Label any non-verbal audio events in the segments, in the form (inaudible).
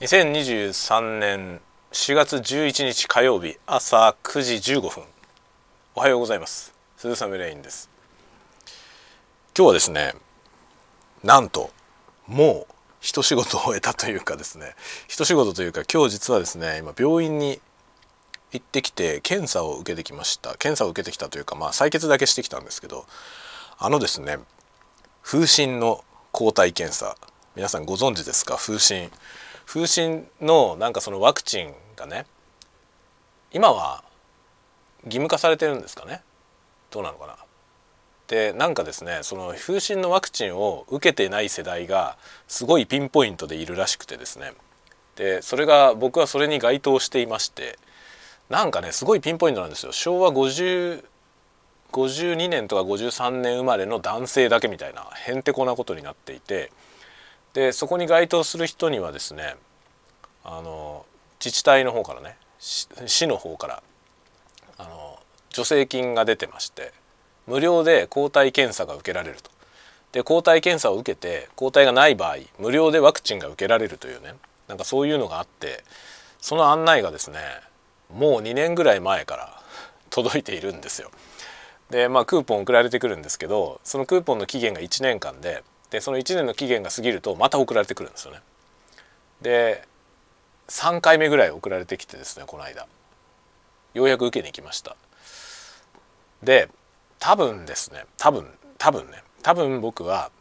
2023年4月11日火曜日朝9時15分おはようございます。鈴雨レインです。今日はですねなんともう一仕事を終えたというかですね一仕事というか今日実はですね今病院に行ってきて検査を受けてきました。検査を受けてきたというかまあ採血だけしてきたんですけどあのですね風疹の抗体検査。皆さんご存知ですか？風疹。風疹のなんかそのワクチンがね今は義務化されてるんですかね？どうなのかな？でなんかですねその風疹のワクチンを受けてない世代がすごいピンポイントでいるらしくてですね。でそれが僕はそれに該当していましてなんかねすごいピンポイントなんですよ。昭和50 52年とか53年生まれの男性だけみたいなへんてこなことになっていてでそこに該当する人にはですねあの自治体の方からね市の方からあの助成金が出てまして無料で抗体検査が受けられると。で抗体検査を受けて抗体がない場合無料でワクチンが受けられるというねなんかそういうのがあってその案内がですねもう2年ぐらい前から (laughs) 届いているんですよ。でまあクーポン送られてくるんですけどそのクーポンの期限が1年間ででその1年の期限が過ぎるとまた送られてくるんですよね。で3回目ぐらい送られてきてですねこの間。ようやく受けに行きました。で多分ですね多分多分ね多分僕は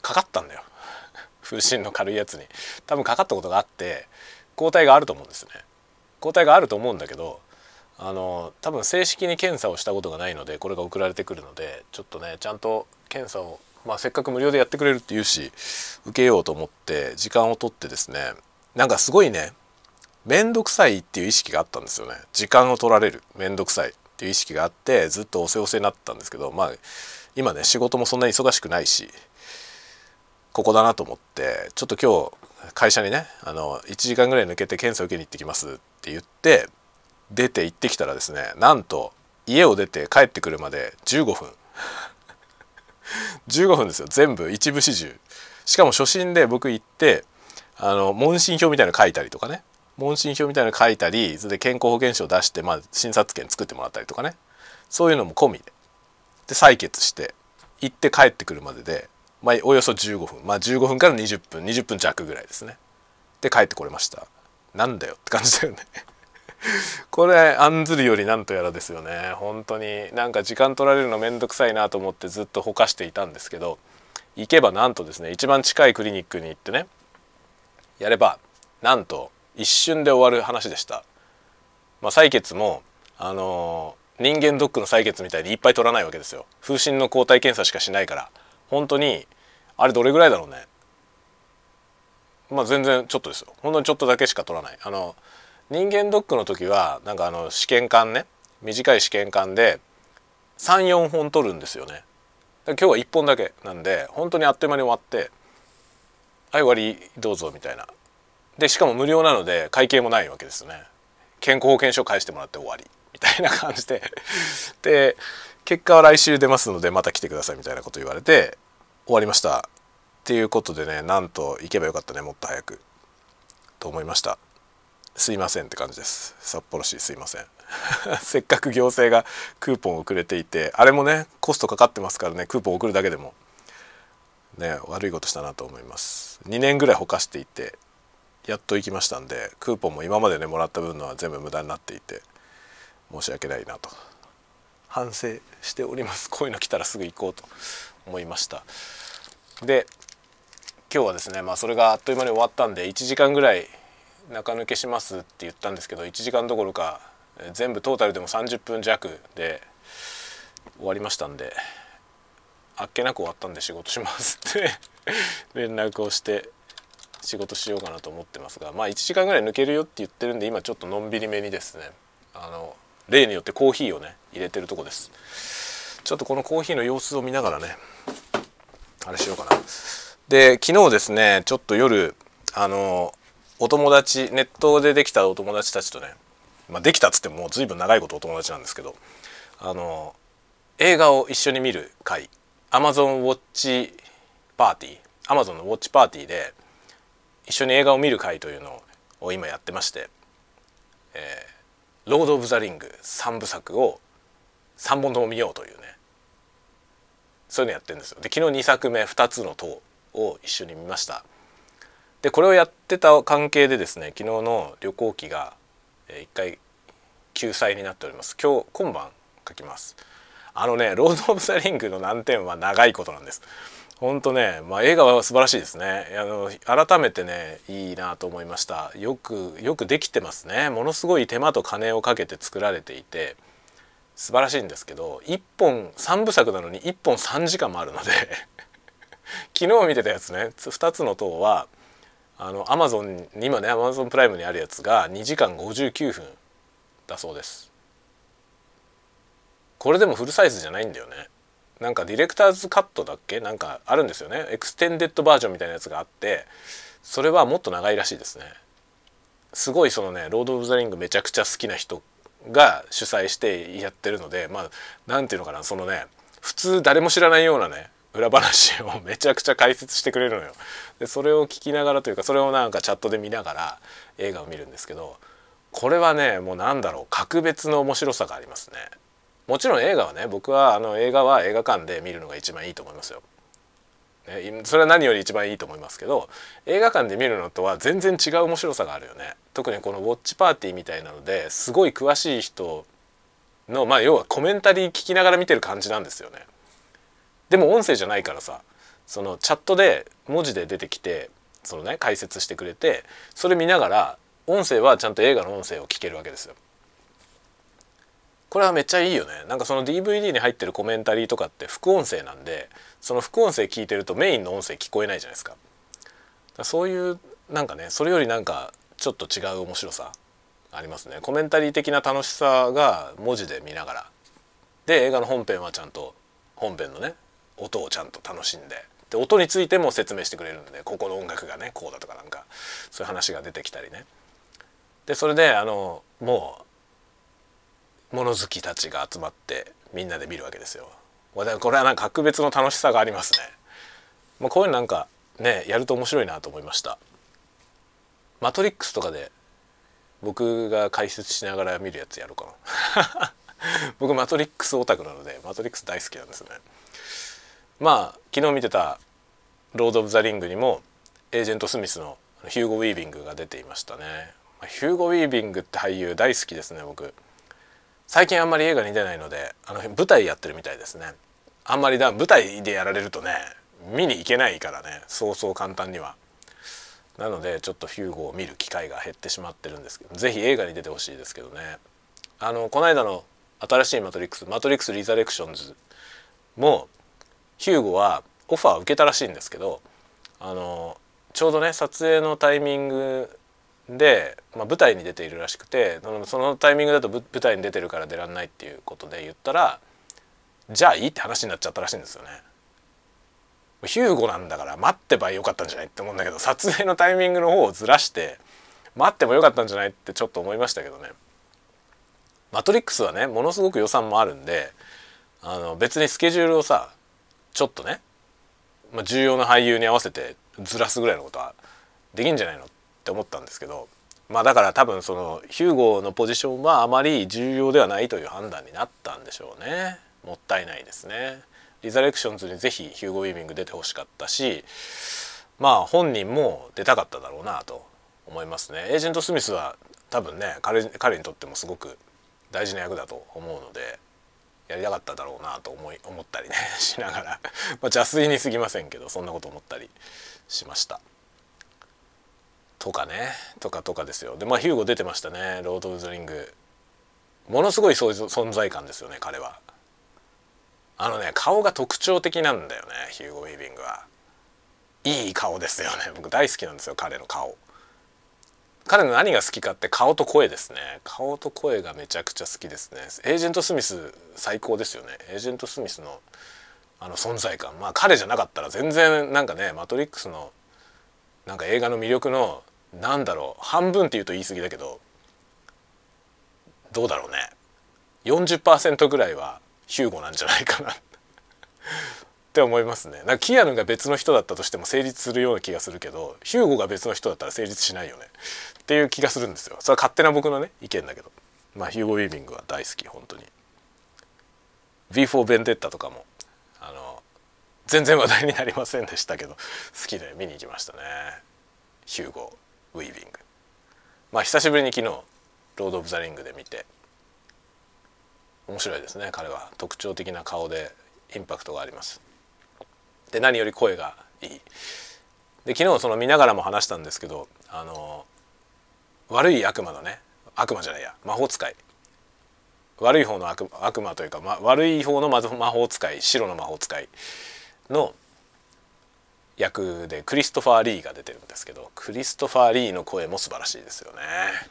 かかったんだよ。(laughs) 風疹の軽いやつに。多分かかったことがあって抗体があると思うんですね。抗体があると思うんだけどあの多分正式に検査をしたことがないのでこれが送られてくるのでちょっとねちゃんと検査をまあ、せっかく無料でやってくれるっていうし受けようと思って時間を取ってですねなんかすごいね面倒くさいっていう意識があったんですよね。時間を取られる面倒くさいっていう意識があってずっとおせおせになったんですけどまあ今ね仕事もそんなに忙しくないしここだなと思ってちょっと今日会社にねあの1時間ぐらい抜けて検査を受けに行ってきますって言って出て行ってきたらですねなんと家を出て帰ってくるまで15分。15分ですよ。全部一部始終。しかも初心で僕行ってあの問診票みたいなの書いたりとかね。問診票みたいなの書いたりそれで健康保険証を出して、まあ、診察券作ってもらったりとかね。そういうのも込みで。で採血して行って帰ってくるまでで、まあ、およそ15分。まあ15分から20分20分弱ぐらいですね。で帰ってこれました。なんだよって感じだよね。これ案ずるよりなんとやらですよね本当になんか時間取られるの面倒くさいなと思ってずっとほかしていたんですけど行けばなんとですね一番近いクリニックに行ってねやればなんと一瞬で終わる話でした。まあ、採血もあのー、人間ドックの採血みたいにいっぱい取らないわけですよ。風疹の抗体検査しかしないから本当にあれどれぐらいだろうね。まあ全然ちょっとですよ。本当にちょっとだけしか取らない。あの人間ドックの時はなんかあの試験管ね短い試験管で34本取るんですよね。今日は1本だけなんで本当にあっという間に終わってはい終わりどうぞみたいな。でしかも無料なので会計もないわけですね。健康保険証返してもらって終わりみたいな感じで。(laughs) で結果は来週出ますのでまた来てくださいみたいなこと言われて終わりました。っていうことでねなんと行けばよかったねもっと早く。と思いました。すいませんって感じです。札幌市すいません。(laughs) せっかく行政がクーポンをくれていてあれもねコストかかってますからねクーポン送るだけでも。ね悪いことしたなと思います。2年ぐらいほかしていてやっと行きましたんでクーポンも今までねもらった分のは全部無駄になっていて申し訳ないなと。反省しております。こういうの来たらすぐ行こうと思いました。で今日はですねまあそれがあっという間に終わったんで1時間ぐらい中抜けしますって言ったんですけど1時間どころか全部トータルでも30分弱で終わりましたんであっけなく終わったんで仕事しますって (laughs) 連絡をして仕事しようかなと思ってますがまあ1時間ぐらい抜けるよって言ってるんで今ちょっとのんびりめにですねあの例によってコーヒーをね入れてるとこです。ちょっとこのコーヒーの様子を見ながらねあれしようかな。で昨日ですねちょっと夜あのお友達ネットでできたお友達たちとねまあ、できたっつってももう随分長いことお友達なんですけどあの映画を一緒に見る会 Amazon ウォッチパーティー Amazon のウォッチパーティーで一緒に映画を見る会というのを今やってまして「えー、ロード・オブ・ザ・リング」3部作を3本とも見ようというねそういうのやってるんですよ。で昨日2作目2つの塔を一緒に見ました。でこれをやってた関係でですね昨日の旅行記が一回救済になっております。今日今晩書きます。あのねロード・オブ・ザ・リングの難点は長いことなんです。ほんとね、まあ、映画は素晴らしいですね。あの改めてねいいなと思いました。よくよくできてますね。ものすごい手間と金をかけて作られていて素晴らしいんですけど1本3部作なのに1本3時間もあるので (laughs) 昨日見てたやつね2つの塔はあのアマゾン今ねアマゾンプライムにあるやつが2時間59分だそうです。これでもフルサイズじゃないんだよね。なんかディレクターズカットだっけ？なんかあるんですよね。エクステンデッドバージョンみたいなやつがあってそれはもっと長いらしいですね。すごいそのね「ロード・オブ・ザ・リング」めちゃくちゃ好きな人が主催してやってるのでまあ何ていうのかなそのね普通誰も知らないようなね裏話をめちゃくちゃ解説してくれるのよ。でそれを聞きながらというかそれをなんかチャットで見ながら映画を見るんですけどこれはねもうなんだろう格別の面白さがありますね。もちろん映画はね僕はあの映画は映画館で見るのが一番いいと思いますよ。ね、それは何より一番いいと思いますけど映画館で見るのとは全然違う面白さがあるよね。特にこのウォッチパーティーみたいなのですごい詳しい人のまあ要はコメンタリー聞きながら見てる感じなんですよね。でも音声じゃないからさそのチャットで文字で出てきてそのね解説してくれてそれ見ながら音声はちゃんと映画の音声を聞けるわけですよ。これはめっちゃいいよね。なんかその DVD に入ってるコメンタリーとかって副音声なんでその副音声聞いてるとメインの音声聞こえないじゃないですか。そういうなんかねそれよりなんかちょっと違う面白さありますね。コメンタリー的な楽しさが文字で見ながら。で映画の本編はちゃんと本編のね音をちゃんと楽しんでで音についても説明してくれるんでここの音楽がねこうだとかなんかそういう話が出てきたりねでそれであのもう物好きたちが集まってみんなで見るわけですよ。これはなんか格別の楽しさがありますね。まあ、こういうのなんかねやると面白いなと思いました。マトリックスとかで僕が解説しながら見るやつやろうかな (laughs) 僕マトリックスオタクなのでマトリックス大好きなんですよねまあ昨日見てた「ロード・オブ・ザ・リング」にもエージェント・スミスのヒューゴ・ウィービングが出ていましたね。ヒューゴ・ウィービングって俳優大好きですね僕。最近あんまり映画に出ないのであの舞台やってるみたいですね。あんまりだ舞台でやられるとね見に行けないからねそうそう簡単には。なのでちょっとヒューゴを見る機会が減ってしまってるんですけど是非映画に出てほしいですけどね。あのこの間の新しいマトリックスマトリックス・リザレクションズもヒューゴはオファーを受けたらしいんですけどあのちょうどね撮影のタイミングで、まあ、舞台に出ているらしくてそのタイミングだと舞台に出てるから出らんないっていうことで言ったらじゃあいいって話になっちゃったらしいんですよね。ヒューゴなんだから待ってばよかったんじゃないって思うんだけど撮影のタイミングの方をずらして待ってもよかったんじゃないってちょっと思いましたけどね。マトリックスはねものすごく予算もあるんであの別にスケジュールをさちょっとね、まあ、重要な俳優に合わせてずらすぐらいのことはできんじゃないのって思ったんですけどまあだから多分そのヒューゴのポジションはあまり重要ではないという判断になったんでしょうねもったいないですね。リザレクションズにぜひヒューゴ・ウィービング出てほしかったしまあ本人も出たかっただろうなと思いますねエージェント・スミスは多分ね彼彼にとってもすごく大事な役だと思うのでやりたかっただろうなと思い思ったりね (laughs) しながら、(laughs) まあ、邪推にすぎませんけどそんなこと思ったりしました。とかね。とかとかですよ。でまあヒューゴ出てましたね。ロード・オブ・ザ・リングものすごい存在感ですよね彼は。あのね顔が特徴的なんだよねヒューゴ・ウィービングは。いい顔ですよね。僕大好きなんですよ彼の顔。彼の何が好きかって顔と声ですね。顔と声がめちゃくちゃ好きですね。エージェント・スミス最高ですよね。エージェント・スミスのあの存在感。まあ彼じゃなかったら全然なんかねマトリックスのなんか映画の魅力のなんだろう半分っていうと言い過ぎだけどどうだろうね。40%ぐらいはヒューゴなんじゃないかな。って思いますね。なんかキアヌが別の人だったとしても成立するような気がするけどヒューゴが別の人だったら成立しないよね。っていう気がするんですよ。それは勝手な僕のね意見だけど。まあヒューゴ・ウィービングは大好き本当に。V4 ベンデッタとかもあの全然話題になりませんでしたけど好きで見に行きましたね。ヒューゴ・ウィービングまあ久しぶりに昨日ロード・オブ・ザ・リングで見て。面白いですね彼は。特徴的な顔でインパクトがあります。で何より声がいい。で昨日その見ながらも話したんですけどあの悪い悪魔のね悪魔じゃないや魔法使い。悪い方の悪悪魔というか、ま、悪い方の魔法使い白の魔法使いの役でクリストファー・リーが出てるんですけどクリストファー・リーの声も素晴らしいですよね。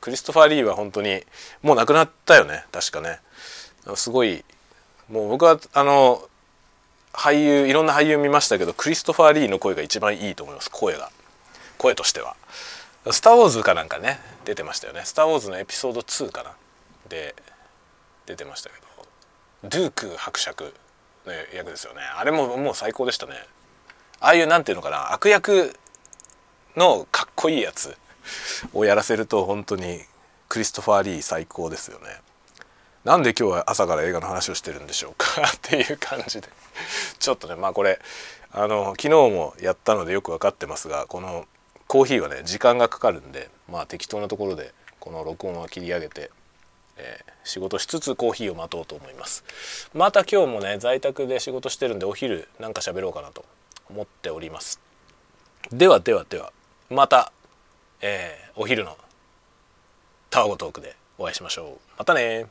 クリストファー・リーは本当にもう亡くなったよね確かね。すごいもう僕はあの俳優いろんな俳優見ましたけどクリストファー・リーの声が一番いいと思います声が。声としては「スター・ウォーズ」かなんかね出てましたよね「スター・ウォーズ」のエピソード2かな。で出てましたけど。ドゥーク伯爵の役ですよね。あれももう最高でしたね。ああいうなんていうのかな悪役のかっこいいやつをやらせると本当にクリストファー・リー最高ですよね。なんで今日は朝から映画の話をしてるんでしょうか？(laughs) っていう感じで。ちょっとねまあこれあの昨日もやったのでよく分かってますがこのコーヒーはね時間がかかるんでまあ適当なところでこの録音は切り上げて、えー、仕事しつつコーヒーを待とうと思います。また今日もね在宅で仕事してるんでお昼なんか喋ろうかなと思っております。ではではではまた、えー、お昼のタワゴトークでお会いしましょう。またね